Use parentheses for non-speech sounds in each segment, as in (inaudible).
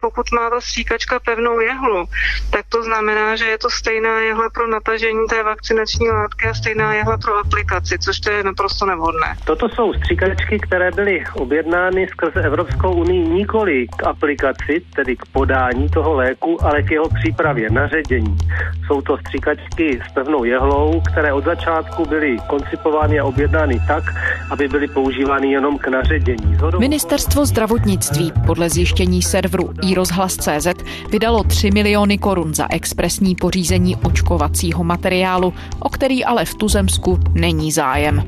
Pokud má ta stříkačka pevnou jehlu, tak to znamená, že je to stejná jehla pro natažení té vakcinační látky a stejná jehla pro aplikaci, což to je naprosto nevhodné. Toto jsou stříkačky, které byly objednány skrze Evropskou unii nikoli k aplikaci, tedy k podání toho léku, ale k jeho přípravě, na ředění. Jsou to stříkačky s pevnou jehlou, které od začátku byly koncipovány a objednány tak, aby byly používány jenom k naředění. Ministerstvo zdravotnictví podle zjištění serveru iRozhlas.cz vydalo 3 miliony korun za expresní pořízení očkovacího materiálu, o který ale v Tuzemsku není zájem.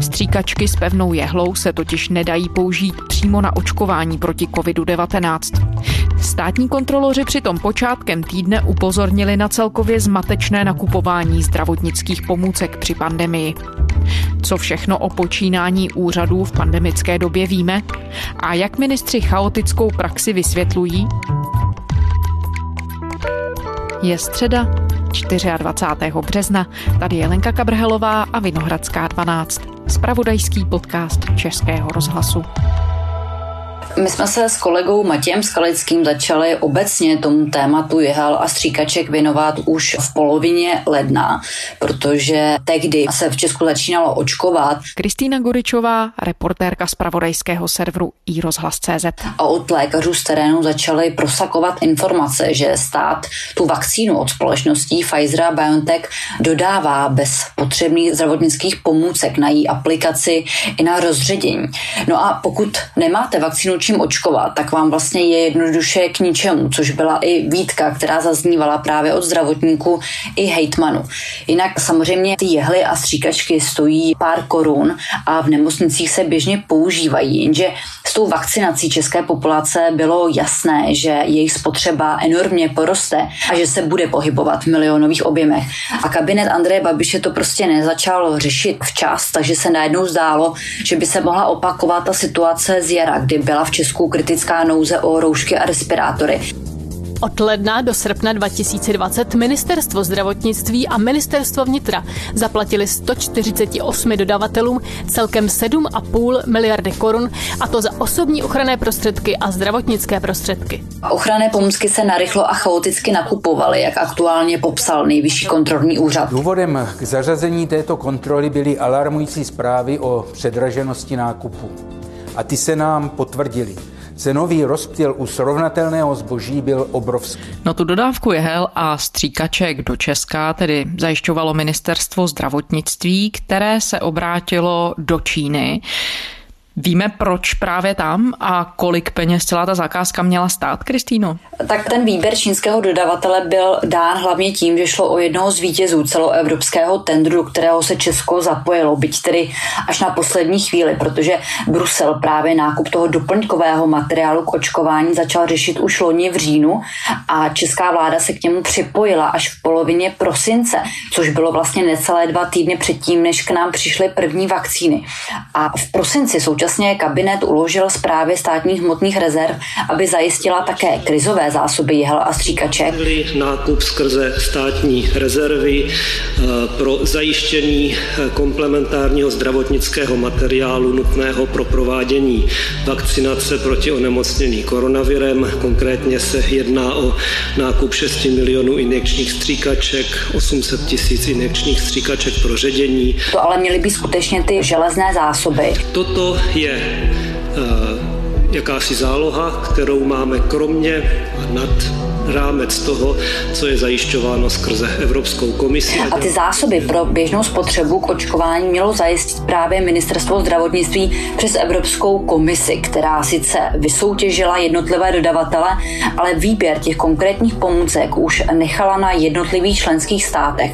Stříkačky s pevnou jehlou se totiž nedají použít přímo na očkování proti COVID-19. Státní kontroloři přitom počátkem týdne upozornili na celkově zmatečné nakupování zdravotnických pomůcek při pandemii. Co všechno o počínání úřadů v pandemické době víme a jak ministři chaotickou praxi vysvětlují? Je středa 24. března. Tady je Lenka Kabrhelová a Vinohradská 12. Spravodajský podcast Českého rozhlasu. My jsme se s kolegou Matějem Skalickým začali obecně tomu tématu jehal a stříkaček věnovat už v polovině ledna, protože tehdy se v Česku začínalo očkovat. Kristýna Goričová, reportérka z pravodajského serveru iRozhlas.cz. A od lékařů z terénu začaly prosakovat informace, že stát tu vakcínu od společností Pfizer a BioNTech dodává bez potřebných zdravotnických pomůcek na její aplikaci i na rozředění. No a pokud nemáte vakcínu čím očkovat, tak vám vlastně je jednoduše k ničemu, což byla i výtka, která zaznívala právě od zdravotníků i hejtmanů. Jinak samozřejmě ty jehly a stříkačky stojí pár korun a v nemocnicích se běžně používají, jenže s tou vakcinací české populace bylo jasné, že jejich spotřeba enormně poroste a že se bude pohybovat v milionových objemech. A kabinet Andreje Babiše to prostě nezačal řešit včas, takže se najednou zdálo, že by se mohla opakovat ta situace z jara, kdy byla v Česku kritická nouze o roušky a respirátory. Od ledna do srpna 2020 Ministerstvo zdravotnictví a Ministerstvo vnitra zaplatili 148 dodavatelům celkem 7,5 miliardy korun, a to za osobní ochranné prostředky a zdravotnické prostředky. Ochranné pomůcky se narychlo a chaoticky nakupovaly, jak aktuálně popsal nejvyšší kontrolní úřad. Důvodem k zařazení této kontroly byly alarmující zprávy o předraženosti nákupu. A ty se nám potvrdily. Cenový rozptyl u srovnatelného zboží byl obrovský. No tu dodávku jehel a stříkaček do Česka tedy zajišťovalo ministerstvo zdravotnictví, které se obrátilo do Číny. Víme, proč právě tam a kolik peněz celá ta zakázka měla stát, Kristýno? Tak ten výběr čínského dodavatele byl dán hlavně tím, že šlo o jednoho z vítězů celoevropského tendru, kterého se Česko zapojilo, byť tedy až na poslední chvíli, protože Brusel právě nákup toho doplňkového materiálu k očkování začal řešit už loni v říjnu a česká vláda se k němu připojila až v polovině prosince, což bylo vlastně necelé dva týdny předtím, než k nám přišly první vakcíny. A v prosinci současně Současně kabinet uložil zprávě státních hmotných rezerv, aby zajistila také krizové zásoby jehel a stříkaček. Nákup skrze státní rezervy eh, pro zajištění eh, komplementárního zdravotnického materiálu nutného pro provádění vakcinace proti onemocnění koronavirem. Konkrétně se jedná o nákup 6 milionů injekčních stříkaček, 800 tisíc injekčních stříkaček pro ředění. To ale měly být skutečně ty železné zásoby. Toto je eh, jakási záloha, kterou máme kromě a nad rámec toho, co je zajišťováno skrze Evropskou komisi. A ty zásoby pro běžnou spotřebu k očkování mělo zajistit právě Ministerstvo zdravotnictví přes Evropskou komisi, která sice vysoutěžila jednotlivé dodavatele, ale výběr těch konkrétních pomůcek už nechala na jednotlivých členských státech.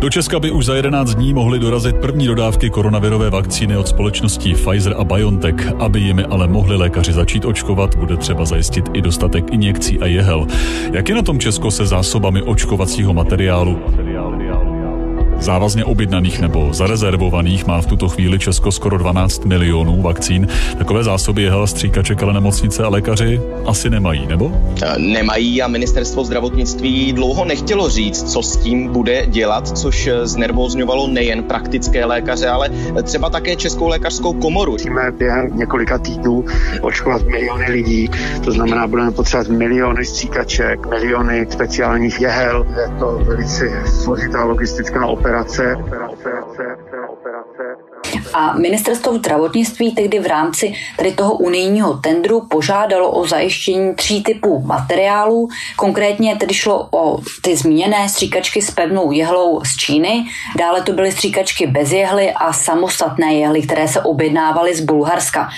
Do Česka by už za 11 dní mohly dorazit první dodávky koronavirové vakcíny od společností Pfizer a BioNTech. Aby jimi ale mohli lékaři začít očkovat, bude třeba zajistit i dostatek injekcí a jehel. Jak je na tom Česko se zásobami očkovacího materiálu? Závazně objednaných nebo zarezervovaných má v tuto chvíli Česko skoro 12 milionů vakcín. Takové zásoby jehel stříkaček ale nemocnice a lékaři asi nemají, nebo? Nemají a ministerstvo zdravotnictví dlouho nechtělo říct, co s tím bude dělat, což znervozňovalo nejen praktické lékaře, ale třeba také Českou lékařskou komoru. Musíme během několika týdnů očkovat miliony lidí, to znamená, budeme potřebovat miliony stříkaček, miliony speciálních jehel. Je to velice složitá logistická operace. Operace, operace, operace. A ministerstvo zdravotnictví tehdy v rámci tady toho unijního tendru požádalo o zajištění tří typů materiálů. Konkrétně tedy šlo o ty zmíněné stříkačky s pevnou jehlou z Číny, dále to byly stříkačky bez jehly a samostatné jehly, které se objednávaly z Bulharska.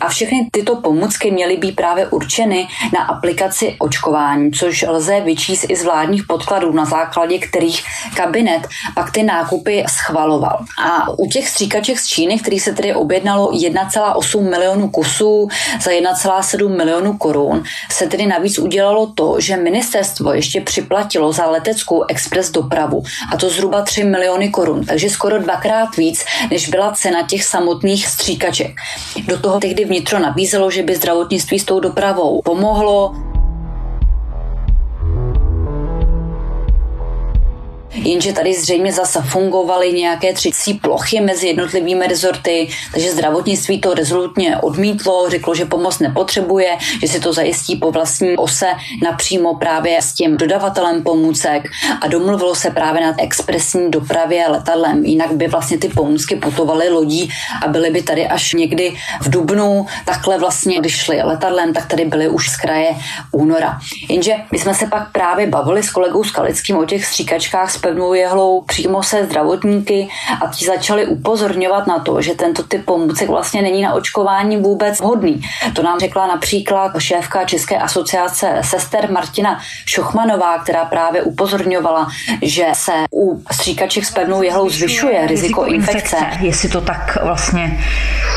A všechny tyto pomůcky měly být právě určeny na aplikaci očkování, což lze vyčíst i z vládních podkladů, na základě kterých kabinet pak ty nákupy schvaloval. A u těch stříkaček z Číny, který se tedy objednalo 1,8 milionů kusů za 1,7 milionů korun, se tedy navíc udělalo to, že ministerstvo ještě připlatilo za leteckou express dopravu a to zhruba 3 miliony korun, takže skoro dvakrát víc, než byla cena těch samotných stříkaček. Do toho tehdy vnitro nabízelo, že by zdravotnictví s tou dopravou pomohlo, jenže tady zřejmě zase fungovaly nějaké třicí plochy mezi jednotlivými rezorty, takže zdravotnictví to rezolutně odmítlo, řeklo, že pomoc nepotřebuje, že si to zajistí po vlastní ose napřímo právě s tím dodavatelem pomůcek a domluvilo se právě na expresní dopravě letadlem. Jinak by vlastně ty pomůcky putovaly lodí a byly by tady až někdy v Dubnu. Takhle vlastně, když šli letadlem, tak tady byly už z kraje února. Jenže my jsme se pak právě bavili s kolegou Skalickým o těch stříkačkách s pevnou jehlou přímo se zdravotníky a ti začali upozorňovat na to, že tento typ pomůcek vlastně není na očkování vůbec vhodný. To nám řekla například šéfka České asociace sester Martina Šochmanová, která právě upozorňovala, že se u stříkaček s pevnou jehlou zvyšuje riziko infekce. Jestli to tak vlastně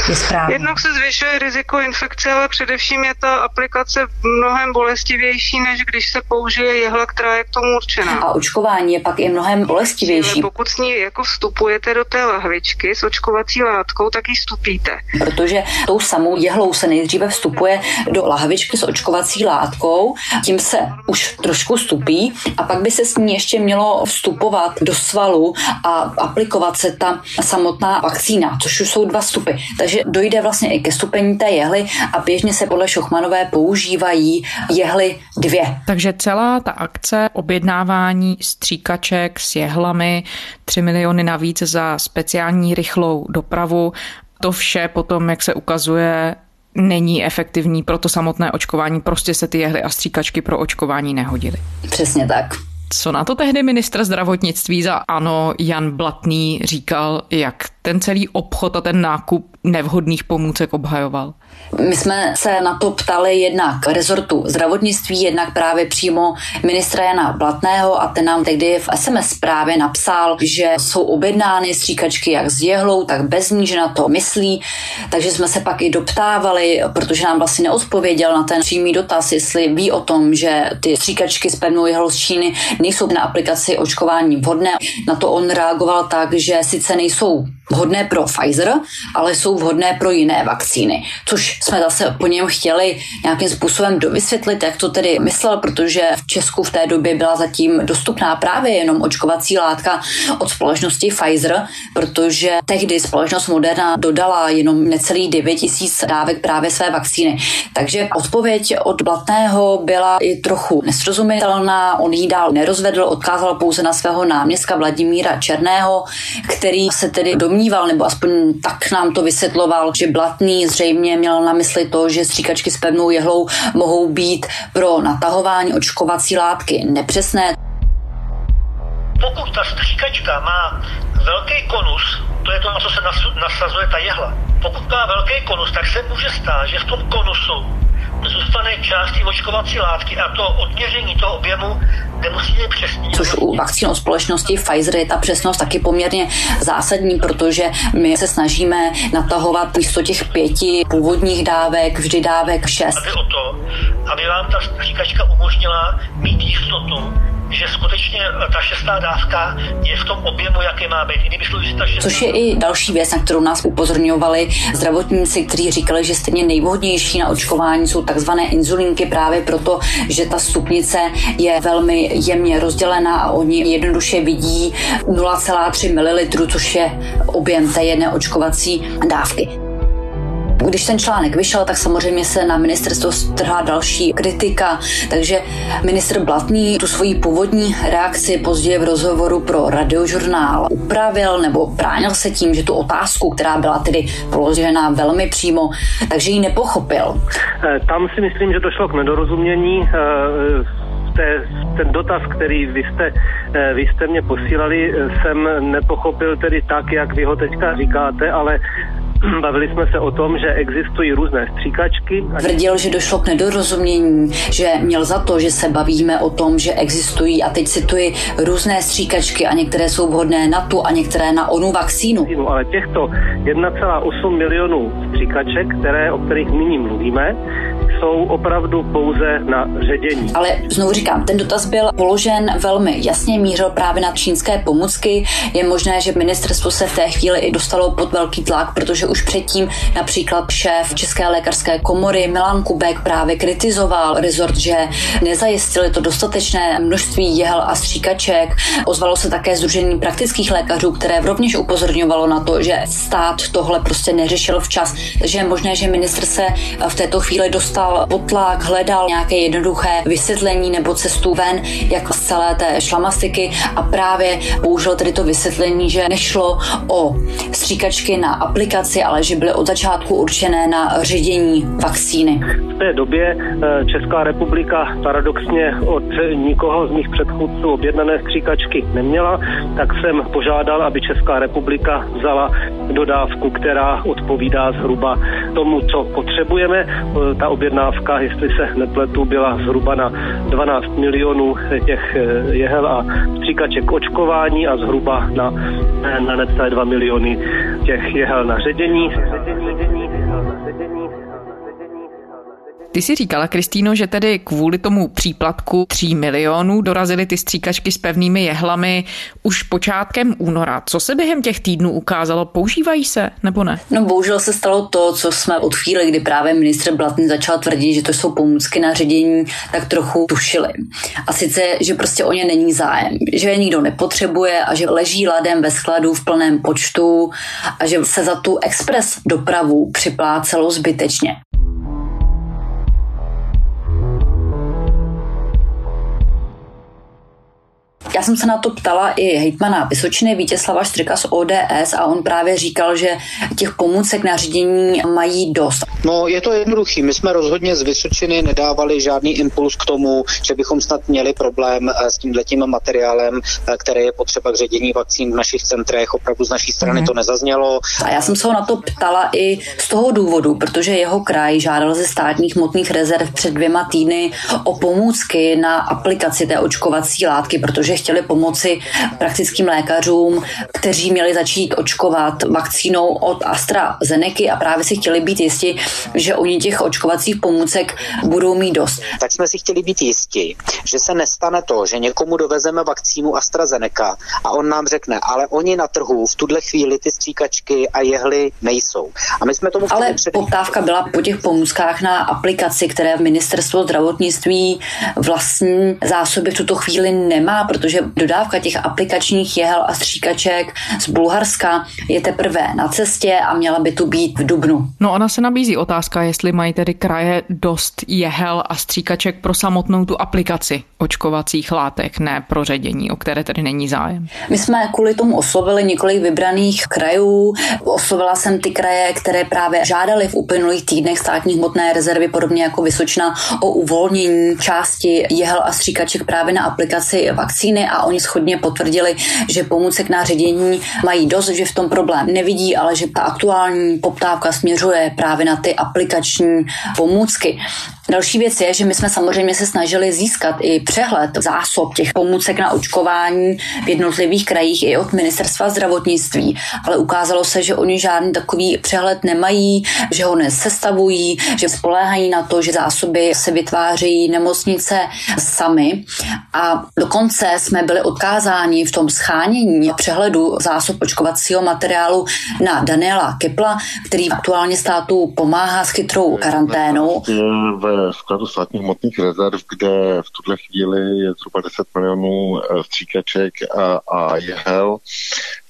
je správně. Jednak se zvyšuje riziko infekce, ale především je ta aplikace mnohem bolestivější, než když se použije jehla, která je k tomu určená. A očkování je pak i mnohem bolestivější. Pokud s ní jako vstupujete do té lahvičky s očkovací látkou, tak ji vstupíte. Protože tou samou jehlou se nejdříve vstupuje do lahvičky s očkovací látkou, tím se už trošku stupí a pak by se s ní ještě mělo vstupovat do svalu a aplikovat se ta samotná vakcína, což už jsou dva vstupy. Takže dojde vlastně i ke stupení té jehly a běžně se podle Šochmanové používají jehly dvě. Takže celá ta akce objednávání stříkače tašek s jehlami, 3 miliony navíc za speciální rychlou dopravu. To vše potom, jak se ukazuje, není efektivní pro to samotné očkování, prostě se ty jehly a stříkačky pro očkování nehodily. Přesně tak. Co na to tehdy ministr zdravotnictví za ANO Jan Blatný říkal, jak ten celý obchod a ten nákup nevhodných pomůcek obhajoval? My jsme se na to ptali jednak rezortu zdravotnictví, jednak právě přímo ministra Jana Blatného a ten nám tehdy v SMS zprávě napsal, že jsou objednány stříkačky jak s jehlou, tak bez ní, že na to myslí. Takže jsme se pak i doptávali, protože nám vlastně neodpověděl na ten přímý dotaz, jestli ví o tom, že ty stříkačky s pevnou jehlou z Číny nejsou na aplikaci očkování vhodné. Na to on reagoval tak, že sice nejsou vhodné pro Pfizer, ale jsou vhodné pro jiné vakcíny, což jsme zase po něm chtěli nějakým způsobem dovysvětlit, jak to tedy myslel, protože v Česku v té době byla zatím dostupná právě jenom očkovací látka od společnosti Pfizer, protože tehdy společnost Moderna dodala jenom necelý 9 tisíc dávek právě své vakcíny. Takže odpověď od Blatného byla i trochu nesrozumitelná, on ji dál nerozvedl, odkázal pouze na svého náměstka Vladimíra Černého, který se tedy domníval, nebo aspoň tak nám to vysvětloval, že Blatný zřejmě měl na mysli to, že stříkačky s pevnou jehlou mohou být pro natahování očkovací látky nepřesné. Pokud ta stříkačka má velký konus, to je to, na co se nasazuje ta jehla. Pokud má velký konus, tak se může stát, že v tom konusu zůstane částí očkovací látky a to odměření toho objemu nemusí být přesný. Což u vakcín od společnosti Pfizer je ta přesnost taky poměrně zásadní, protože my se snažíme natahovat místo těch pěti původních dávek vždy dávek šest. A o to, aby vám ta stříkačka umožnila mít jistotu, že skutečně ta šestá dávka je v tom objemu, jaký má být. Jinými slovy, ta šestá... Což je i další věc, na kterou nás upozorňovali zdravotníci, kteří říkali, že stejně nejvhodnější na očkování jsou takzvané inzulínky právě proto, že ta stupnice je velmi jemně rozdělená a oni jednoduše vidí 0,3 ml, což je objem té jedné očkovací dávky. Když ten článek vyšel, tak samozřejmě se na ministerstvo strhla další kritika, takže ministr Blatný tu svoji původní reakci později v rozhovoru pro radiožurnál upravil nebo bránil se tím, že tu otázku, která byla tedy položena velmi přímo, takže ji nepochopil. Eh, tam si myslím, že došlo k nedorozumění eh, te, ten dotaz, který vy jste, eh, vy jste mě posílali, jsem nepochopil tedy tak, jak vy ho teďka říkáte, ale (clears throat) Bavili jsme se o tom, že existují různé stříkačky. Tvrdil, že došlo k nedorozumění, že měl za to, že se bavíme o tom, že existují, a teď cituji, různé stříkačky a některé jsou vhodné na tu a některé na onu vakcínu. Ale těchto 1,8 milionů stříkaček, které, o kterých nyní mluvíme, jsou opravdu pouze na ředění. Ale znovu říkám, ten dotaz byl položen velmi jasně, mířil právě na čínské pomůcky. Je možné, že ministerstvo se v té chvíli i dostalo pod velký tlak, protože už předtím například šéf České lékařské komory Milan Kubek právě kritizoval rezort, že nezajistili to dostatečné množství jehel a stříkaček. Ozvalo se také Združení praktických lékařů, které rovněž upozorňovalo na to, že stát tohle prostě neřešil včas. Takže je možné, že ministr se v této chvíli dostal pod tlak, hledal nějaké jednoduché vysvětlení nebo cestu ven, jak z celé té šlamastiky a právě použil tedy to vysvětlení, že nešlo o stříkačky na aplikaci, ale že byly od začátku určené na ředění vakcíny. V té době eh, Česká republika paradoxně od nikoho z mých předchůdců objednané stříkačky neměla, tak jsem požádal, aby Česká republika vzala dodávku, která odpovídá zhruba tomu, co potřebujeme. Eh, ta objednávka, jestli se nepletu, byla zhruba na 12 milionů těch eh, jehel a stříkaček očkování a zhruba na, na necelé 2 miliony těch jehel na ředění ředění. Ty si říkala, Kristýno, že tedy kvůli tomu příplatku 3 milionů dorazily ty stříkačky s pevnými jehlami už počátkem února. Co se během těch týdnů ukázalo? Používají se nebo ne? No bohužel se stalo to, co jsme od chvíle, kdy právě ministr Blatný začal tvrdit, že to jsou pomůcky na ředění, tak trochu tušili. A sice, že prostě o ně není zájem, že je nikdo nepotřebuje a že leží ladem ve skladu v plném počtu a že se za tu expres dopravu připlácelo zbytečně. Já jsem se na to ptala i hejtmana Vysočiny Vítězslava Štrika z ODS a on právě říkal, že těch pomůcek na řízení mají dost. No je to jednoduchý. My jsme rozhodně z Vysočiny nedávali žádný impuls k tomu, že bychom snad měli problém eh, s tímhletím materiálem, eh, který je potřeba k ředění vakcín v našich centrech. Opravdu z naší strany mm. to nezaznělo. A já jsem se ho na to ptala i z toho důvodu, protože jeho kraj žádal ze státních hmotných rezerv před dvěma týdny o pomůcky na aplikaci té očkovací látky, protože chtěli pomoci praktickým lékařům, kteří měli začít očkovat vakcínou od AstraZeneca a právě si chtěli být jistí, že oni těch očkovacích pomůcek budou mít dost. Tak jsme si chtěli být jistí, že se nestane to, že někomu dovezeme vakcínu AstraZeneca a on nám řekne, ale oni na trhu v tuhle chvíli ty stříkačky a jehly nejsou. A my jsme tomu Ale předtím... poptávka byla po těch pomůckách na aplikaci, které v ministerstvo zdravotnictví vlastní zásoby v tuto chvíli nemá, protože dodávka těch aplikačních jehel a stříkaček z Bulharska je teprve na cestě a měla by tu být v Dubnu. No ona se nabízí otázka, jestli mají tedy kraje dost jehel a stříkaček pro samotnou tu aplikaci očkovacích látek, ne pro ředění, o které tedy není zájem. My jsme kvůli tomu oslovili několik vybraných krajů. Oslovila jsem ty kraje, které právě žádali v uplynulých týdnech státní hmotné rezervy, podobně jako Vysočna, o uvolnění části jehel a stříkaček právě na aplikaci vakcíny a oni schodně potvrdili, že pomůcek na ředění mají dost, že v tom problém nevidí, ale že ta aktuální poptávka směřuje právě na ty aplikační pomůcky. Další věc je, že my jsme samozřejmě se snažili získat i přehled zásob těch pomůcek na očkování v jednotlivých krajích i od ministerstva zdravotnictví, ale ukázalo se, že oni žádný takový přehled nemají, že ho nesestavují, že spoléhají na to, že zásoby se vytvářejí nemocnice sami a dokonce jsme byli odkázáni v tom schánění přehledu zásob očkovacího materiálu na Daniela Kepla, který aktuálně státu pomáhá s chytrou karanténou. Skladu státních hmotných rezerv, kde v tuhle chvíli je zhruba 10 milionů eh, stříkaček a, a jehel,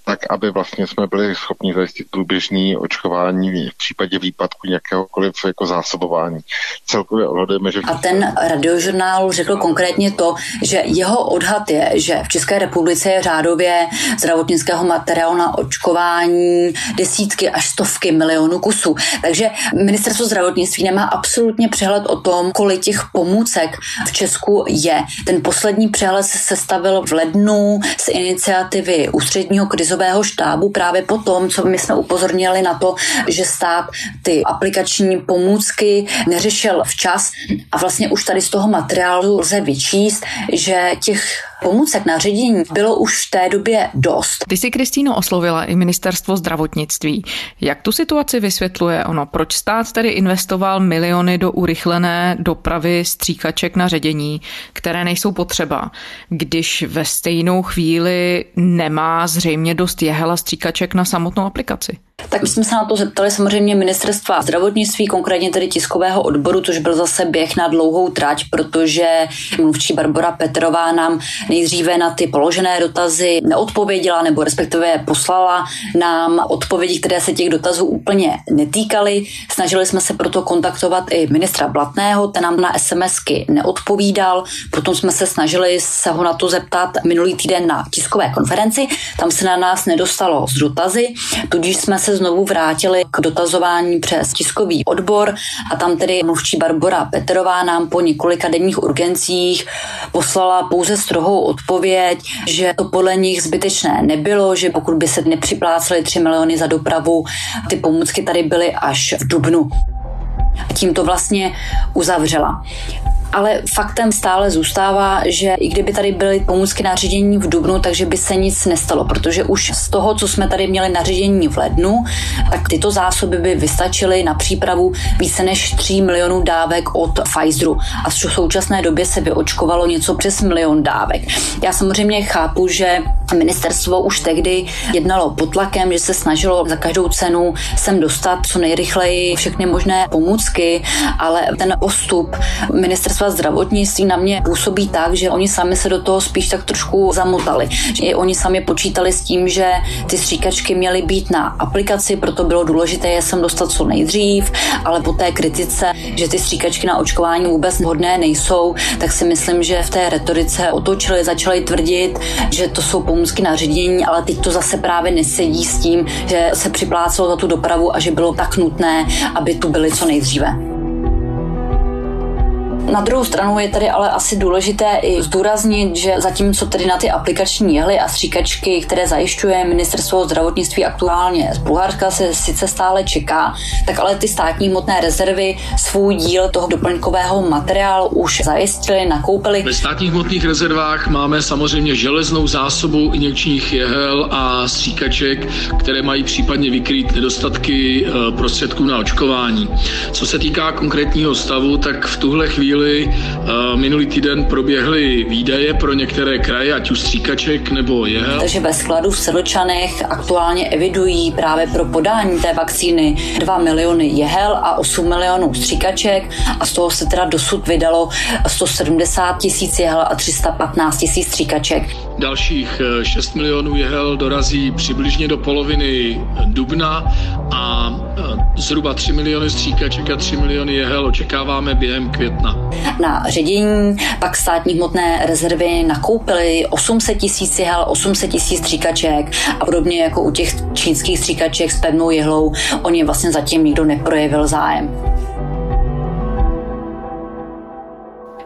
tak aby vlastně jsme byli schopni zajistit průběžný očkování v případě výpadku nějakéhokoliv jako zásobování. Celkově odhadujeme, že... A ten radiožurnál řekl konkrétně to, že jeho odhad je, že v České republice je řádově zdravotnického materiálu na očkování desítky až stovky milionů kusů. Takže ministerstvo zdravotnictví nemá absolutně přehled o tom, kolik těch pomůcek v Česku je. Ten poslední přehled se sestavil v lednu z iniciativy ústředního krizu krizového štábu právě po tom, co my jsme upozornili na to, že stát ty aplikační pomůcky neřešil včas. A vlastně už tady z toho materiálu lze vyčíst, že těch pomůcek na ředění bylo už v té době dost. Ty si Kristýno oslovila i ministerstvo zdravotnictví. Jak tu situaci vysvětluje ono? Proč stát tedy investoval miliony do urychlené dopravy stříkaček na ředění, které nejsou potřeba, když ve stejnou chvíli nemá zřejmě dost jehel a stříkaček na samotnou aplikaci? Tak my jsme se na to zeptali samozřejmě ministerstva zdravotnictví, konkrétně tedy tiskového odboru, což byl zase běh na dlouhou trať, protože mluvčí Barbara Petrová nám nejdříve na ty položené dotazy neodpověděla, nebo respektive poslala nám odpovědi, které se těch dotazů úplně netýkaly. Snažili jsme se proto kontaktovat i ministra Blatného, ten nám na SMSky neodpovídal, potom jsme se snažili se ho na to zeptat minulý týden na tiskové konferenci, tam se na nás nedostalo z dotazy, tudíž jsme se znovu vrátili k dotazování přes tiskový odbor a tam tedy mluvčí Barbara Petrová nám po několika denních urgencích poslala pouze strohou odpověď, že to podle nich zbytečné nebylo, že pokud by se nepřipláceli 3 miliony za dopravu, ty pomůcky tady byly až v dubnu. Tím to vlastně uzavřela ale faktem stále zůstává, že i kdyby tady byly pomůcky na ředění v Dubnu, takže by se nic nestalo, protože už z toho, co jsme tady měli na ředění v lednu, tak tyto zásoby by vystačily na přípravu více než 3 milionů dávek od Pfizeru a v současné době se vyočkovalo něco přes milion dávek. Já samozřejmě chápu, že ministerstvo už tehdy jednalo pod tlakem, že se snažilo za každou cenu sem dostat co nejrychleji všechny možné pomůcky, ale ten postup ministerstva ministerstva zdravotnictví na mě působí tak, že oni sami se do toho spíš tak trošku zamotali. Že oni sami počítali s tím, že ty stříkačky měly být na aplikaci, proto bylo důležité je sem dostat co nejdřív, ale po té kritice, že ty stříkačky na očkování vůbec hodné nejsou, tak si myslím, že v té retorice otočili, začali tvrdit, že to jsou pomůcky na ředění, ale teď to zase právě nesedí s tím, že se připlácelo za tu dopravu a že bylo tak nutné, aby tu byly co nejdříve. Na druhou stranu je tady ale asi důležité i zdůraznit, že zatímco tedy na ty aplikační jehly a stříkačky, které zajišťuje ministerstvo zdravotnictví aktuálně z Bulharska, se sice stále čeká, tak ale ty státní hmotné rezervy svůj díl toho doplňkového materiálu už zajistili, nakoupili. Ve státních hmotných rezervách máme samozřejmě železnou zásobu injekčních jehel a stříkaček, které mají případně vykrýt nedostatky eh, prostředků na očkování. Co se týká konkrétního stavu, tak v tuhle chvíli eh, minulý týden proběhly výdaje pro některé kraje, ať už stříkaček nebo jehel. Takže ve skladu v Sedlčanech aktuálně evidují právě pro podání té vakcíny 2 miliony jehel a 8 milionů stříkaček a z toho se teda dosud vydalo 170 tisíc jehel a 315 tisíc stříkaček. Dalších 6 eh, milionů jehel dorazí přibližně do poloviny dubna a zhruba 3 miliony stříkaček a 3 miliony jehel očekáváme během května. Na ředění pak státní hmotné rezervy nakoupily 800 tisíc jehel, 800 tisíc stříkaček a podobně jako u těch čínských stříkaček s pevnou jehlou, oni vlastně zatím nikdo neprojevil zájem.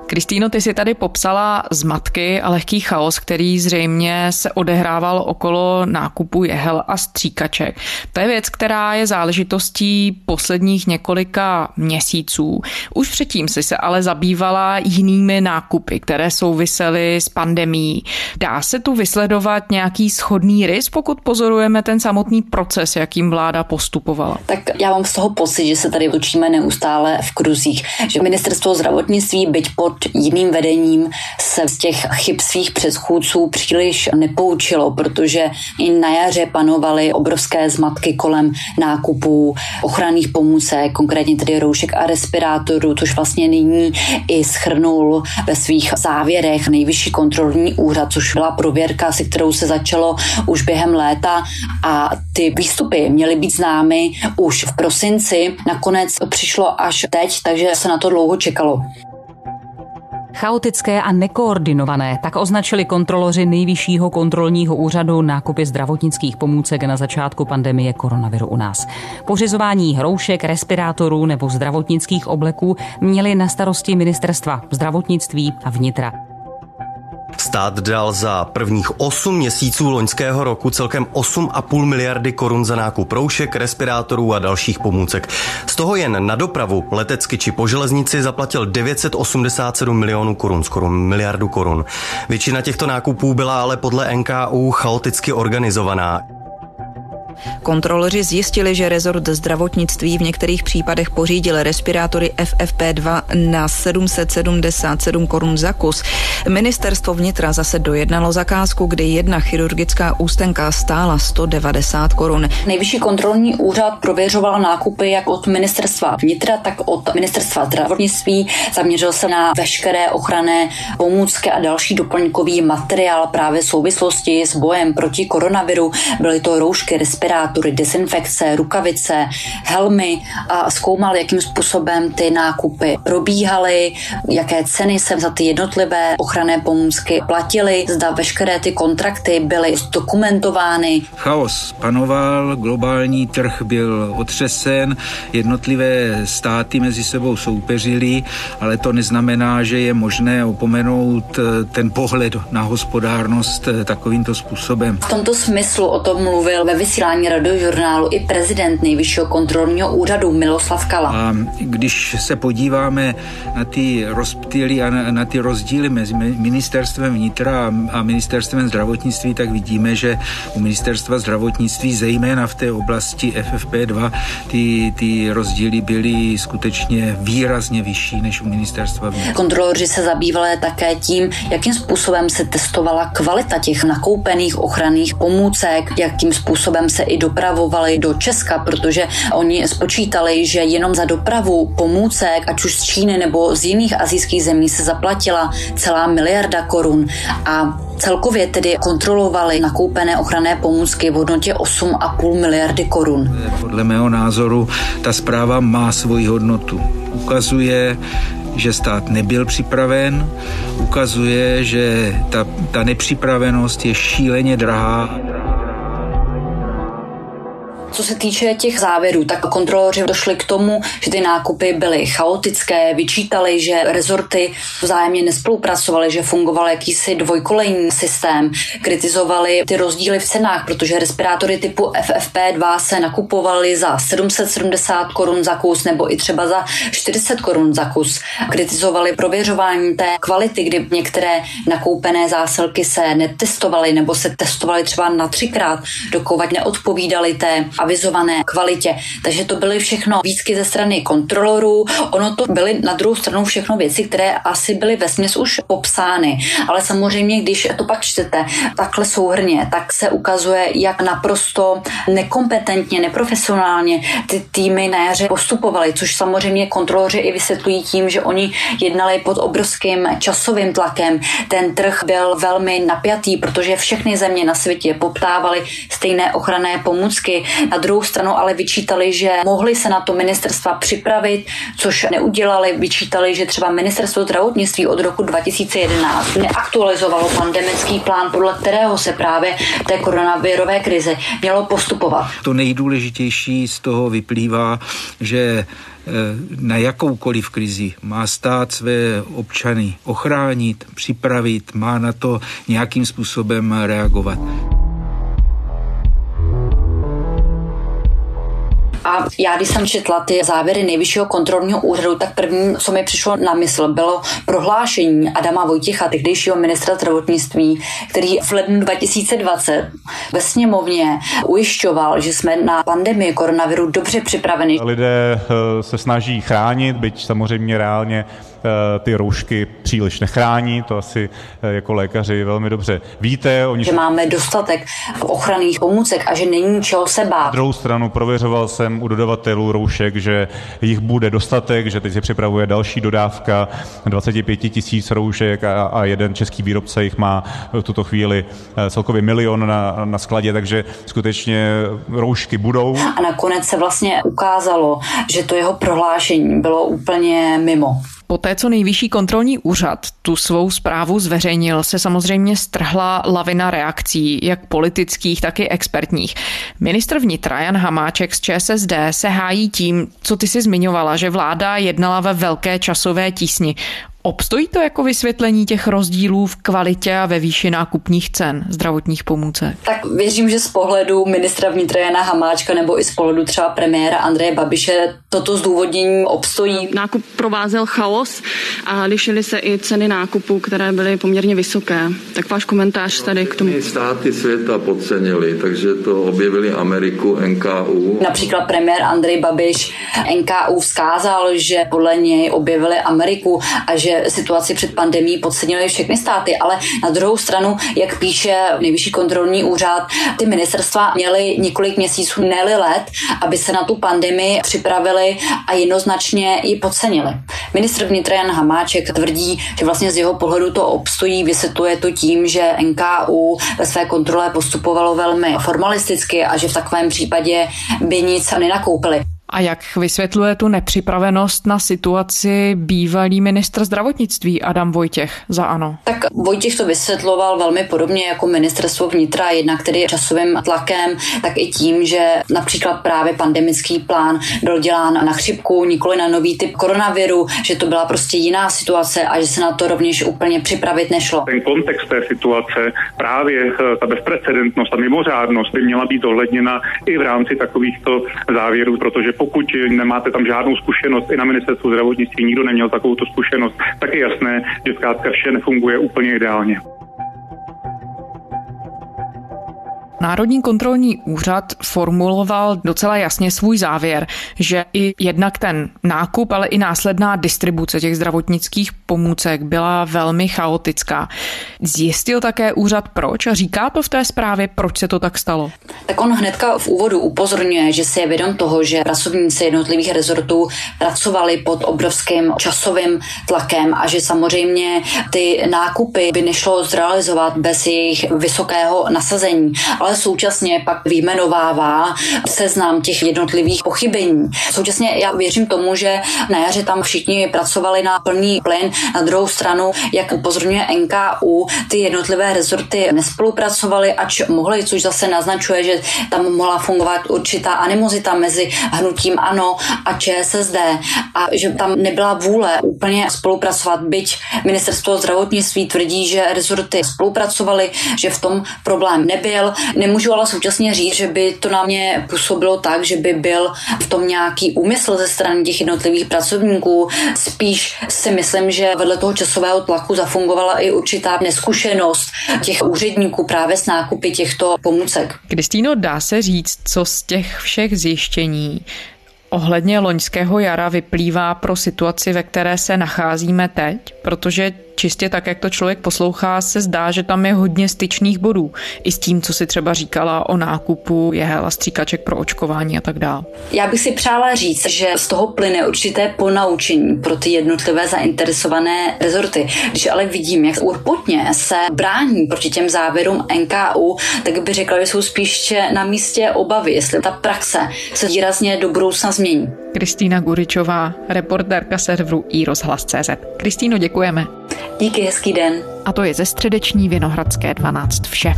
Kristýno, ty si tady popsala zmatky a lehký chaos, který zřejmě se odehrával okolo nákupu jehel a stříkaček. To je věc, která je záležitostí posledních několika měsíců. Už předtím si se ale zabývala jinými nákupy, které souvisely s pandemí. Dá se tu vysledovat nějaký schodný rys, pokud pozorujeme ten samotný proces, jakým vláda postupovala? Tak já mám z toho pocit, že se tady učíme neustále v kruzích, že ministerstvo zdravotnictví, byť pod jiným vedením, se z těch chyb svých předchůdců příliš nepoučilo, protože i na jaře panovaly obrovské zmatky kolem nákupů ochranných pomůcek, konkrétně tedy roušek a respirátorů, což vlastně nyní i schrnul ve svých závěrech nejvyšší kontrolní úřad, což byla prověrka, se kterou se začalo už během léta a ty výstupy měly být známy už v prosinci. Nakonec přišlo až teď, takže se na to dlouho čekalo. Chaotické a nekoordinované, tak označili kontroloři nejvyššího kontrolního úřadu nákupy zdravotnických pomůcek na začátku pandemie koronaviru u nás. Pořizování hroušek, respirátorů nebo zdravotnických obleků měli na starosti ministerstva zdravotnictví a vnitra. Stát dal za prvních 8 měsíců loňského roku celkem 8,5 miliardy korun za nákup roušek, respirátorů a dalších pomůcek. Z toho jen na dopravu, letecky či po železnici zaplatil 987 milionů korun, skoro miliardu korun. Většina těchto nákupů byla ale podle NKU chaoticky organizovaná. Kontroloři zjistili, že rezort zdravotnictví v některých případech pořídil respirátory FFP2 na 777 korun za kus. Ministerstvo vnitra zase dojednalo zakázku, kdy jedna chirurgická ústenka stála 190 korun. Nejvyšší kontrolní úřad prověřoval nákupy jak od ministerstva vnitra, tak od ministerstva zdravotnictví. Zaměřil se na veškeré ochranné pomůcky a další doplňkový materiál právě v souvislosti s bojem proti koronaviru. Byly to roušky, respirátory, dezinfekce, rukavice, helmy a zkoumal, jakým způsobem ty nákupy probíhaly, jaké ceny se za ty jednotlivé ochranné pomůcky platily, zda veškeré ty kontrakty byly dokumentovány. Chaos panoval, globální trh byl otřesen, jednotlivé státy mezi sebou soupeřili, ale to neznamená, že je možné opomenout eh, ten pohled na hospodárnost eh, takovýmto způsobem. V tomto smyslu o tom mluvil ve vysílání radiožurnálu i prezident nejvyššího kontrolního úřadu Miloslav Kala. A když se podíváme na ty rozptýly a na, na ty rozdíly mezi ministerstvem vnitra a ministerstvem zdravotnictví, tak vidíme, že u ministerstva zdravotnictví, zejména v té oblasti FFP2, ty, ty rozdíly byly skutečně výrazně vyšší než u ministerstva vnitra. Kontroloři se zabývali také tím, jakým způsobem se testovala kvalita těch nakoupených ochranných pomůcek, jakým způsobem se i dopravovali do Česka, protože oni spočítali, že jenom za dopravu pomůcek, ať už z Číny nebo z jiných azijských zemí, se zaplatila celá miliarda korun a celkově tedy kontrolovali nakoupené ochranné pomůcky v hodnotě 8,5 miliardy korun. Podle mého názoru ta zpráva má svoji hodnotu. Ukazuje, že stát nebyl připraven, ukazuje, že ta, ta nepřipravenost je šíleně drahá. Co se týče těch závěrů, tak kontroloři došli k tomu, že ty nákupy byly chaotické, vyčítali, že rezorty vzájemně nespolupracovaly, že fungoval jakýsi dvojkolejný systém, kritizovali ty rozdíly v cenách, protože respirátory typu FFP2 se nakupovaly za 770 korun za kus nebo i třeba za 40 korun za kus. Kritizovali prověřování té kvality, kdy některé nakoupené zásilky se netestovaly nebo se testovaly třeba na třikrát, dokovat neodpovídaly té avizované kvalitě. Takže to byly všechno výzky ze strany kontrolorů. Ono to byly na druhou stranu všechno věci, které asi byly ve směs už popsány. Ale samozřejmě, když to pak čtete takhle souhrně, tak se ukazuje, jak naprosto nekompetentně, neprofesionálně ty týmy na jaře postupovaly, což samozřejmě kontroloři i vysvětlují tím, že oni jednali pod obrovským časovým tlakem. Ten trh byl velmi napjatý, protože všechny země na světě poptávaly stejné ochranné pomůcky. Na druhou stranu ale vyčítali, že mohli se na to ministerstva připravit, což neudělali. Vyčítali, že třeba ministerstvo zdravotnictví od roku 2011 neaktualizovalo pandemický plán, podle kterého se právě té koronavirové krize mělo postupovat. To nejdůležitější z toho vyplývá, že na jakoukoliv krizi má stát své občany ochránit, připravit, má na to nějakým způsobem reagovat. A já, když jsem četla ty závěry nejvyššího kontrolního úřadu, tak první, co mi přišlo na mysl, bylo prohlášení Adama Vojtěcha, tehdejšího ministra zdravotnictví, který v lednu 2020 ve sněmovně ujišťoval, že jsme na pandemii koronaviru dobře připraveni. Lidé eh, se snaží chránit, byť samozřejmě reálně ty roušky příliš nechrání, to asi eh, jako lékaři velmi dobře víte. Oni že máme dostatek ochranných pomůcek a že není čeho se bát. Na druhou stranu prověřoval jsem u dodavatelů roušek, že jich bude dostatek, že teď se připravuje další dodávka 25 tisíc roušek a, a jeden český výrobce jich má v tuto chvíli eh, celkově milion na, na skladě, takže skutečně roušky budou. A nakonec se vlastně ukázalo, že to jeho prohlášení bylo úplně mimo. Poté, co nejvyšší kontrolní úřad tu svou zprávu zveřejnil, se samozřejmě strhla lavina reakcí, jak politických, tak i expertních. Ministr vnitra Jan Hamáček z ČSSD se hájí tím, co ty si zmiňovala, že vláda jednala ve velké časové tísni. Obstojí to jako vysvětlení těch rozdílů v kvalitě a ve výši nákupních cen zdravotních pomůcek? Tak věřím, že z pohledu ministra vnitra Jana Hamáčka nebo i z pohledu třeba premiéra Andreje Babiše toto zdůvodnění obstojí. Nákup provázel chaos a lišily se i ceny nákupu, které byly poměrně vysoké. Tak váš komentář tady k tomu. Státy světa podcenili, takže to objevili Ameriku, NKU. Například premiér Andrej Babiš NKU vzkázal, že podle něj objevili Ameriku a že situaci před pandemí podcenili všechny státy, ale na druhou stranu, jak píše nejvyšší kontrolní úřad, ty ministerstva měly několik měsíců, ne let, aby se na tu pandemii připravili a jednoznačně ji podcenili. Ministr vnitra Jan Hamáček tvrdí, že vlastně z jeho pohledu to obstojí, vysvětluje to tím, že NKU ve své kontrole postupovalo velmi formalisticky a že v takovém případě by nic nenakoupili. A jak vysvětluje tu nepřipravenost na situaci bývalý ministr zdravotnictví Adam Vojtěch za ANO? Tak Vojtěch to vysvětloval velmi podobně jako ministerstvo vnitra, jednak tedy časovým tlakem, tak i tím, že například právě pandemický plán byl dělán na chřipku, nikoli na nový typ koronaviru, že to byla prostě jiná situace a že se na to rovněž úplně připravit nešlo. Ten kontext té situace, právě eh, ta bezprecedentnost a mimořádnost by měla být zohledněna i v rámci takovýchto závěrů, protože pokud nemáte tam žádnou zkušenost, i na ministerstvu zdravotnictví nikdo neměl takovou zkušenost, tak je jasné, že zkrátka vše nefunguje úplně ideálně. Národní kontrolní úřad formuloval docela jasně svůj závěr, že i jednak ten nákup, ale i následná distribuce těch zdravotnických pomůcek byla velmi chaotická. Zjistil také úřad proč a říká to v té zprávě, proč se to tak stalo? Tak on hnedka v úvodu upozorňuje, že si je vědom toho, že pracovníci jednotlivých rezortů pracovali pod obrovským časovým tlakem a že samozřejmě ty nákupy by nešlo zrealizovat bez jejich vysokého nasazení. Ale současně pak vyjmenovává seznam těch jednotlivých pochybení. Současně já věřím tomu, že na jaře tam všichni pracovali na plný plyn. Na druhou stranu, jak upozorňuje NKU, ty jednotlivé rezorty nespolupracovaly, ač mohly, což zase naznačuje, že tam mohla fungovat určitá animozita mezi hnutím ANO a ČSSD a že tam nebyla vůle úplně spolupracovat, byť ministerstvo zdravotnictví tvrdí, že rezorty spolupracovaly, že v tom problém nebyl. Nemůžu ale současně říct, že by to na mě působilo tak, že by byl v tom nějaký úmysl ze strany těch jednotlivých pracovníků. Spíš si myslím, že vedle toho časového tlaku zafungovala i určitá neskušenost těch úředníků právě s nákupy těchto pomůcek. Kristýno, dá se říct, co z těch všech zjištění ohledně loňského jara vyplývá pro situaci, ve které se nacházíme teď? Protože čistě tak, jak to člověk poslouchá, se zdá, že tam je hodně styčných bodů. I s tím, co si třeba říkala o nákupu jehel a stříkaček pro očkování a tak dále. Já bych si přála říct, že z toho plyne určité ponaučení pro ty jednotlivé zainteresované rezorty. Když ale vidím, jak urputně se brání proti těm závěrům NKU, tak bych řekla, že jsou spíše na místě obavy, jestli ta praxe se výrazně do budoucna změní. Kristýna Guričová, reportérka serveru iRozhlas.cz. Kristýno, děkujeme. Díky, hezký den. A to je ze středeční Vinohradské 12 vše.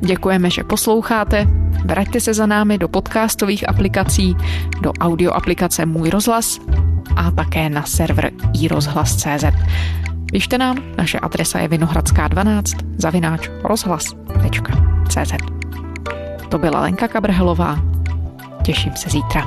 Děkujeme, že posloucháte. Vraťte se za námi do podcastových aplikací, do audio aplikace Můj rozhlas a také na server iRozhlas.cz. Pište nám, naše adresa je vinohradská 12 zavináč rozhlas.cz. To byla Lenka Kabrhelová. Těším se zítra.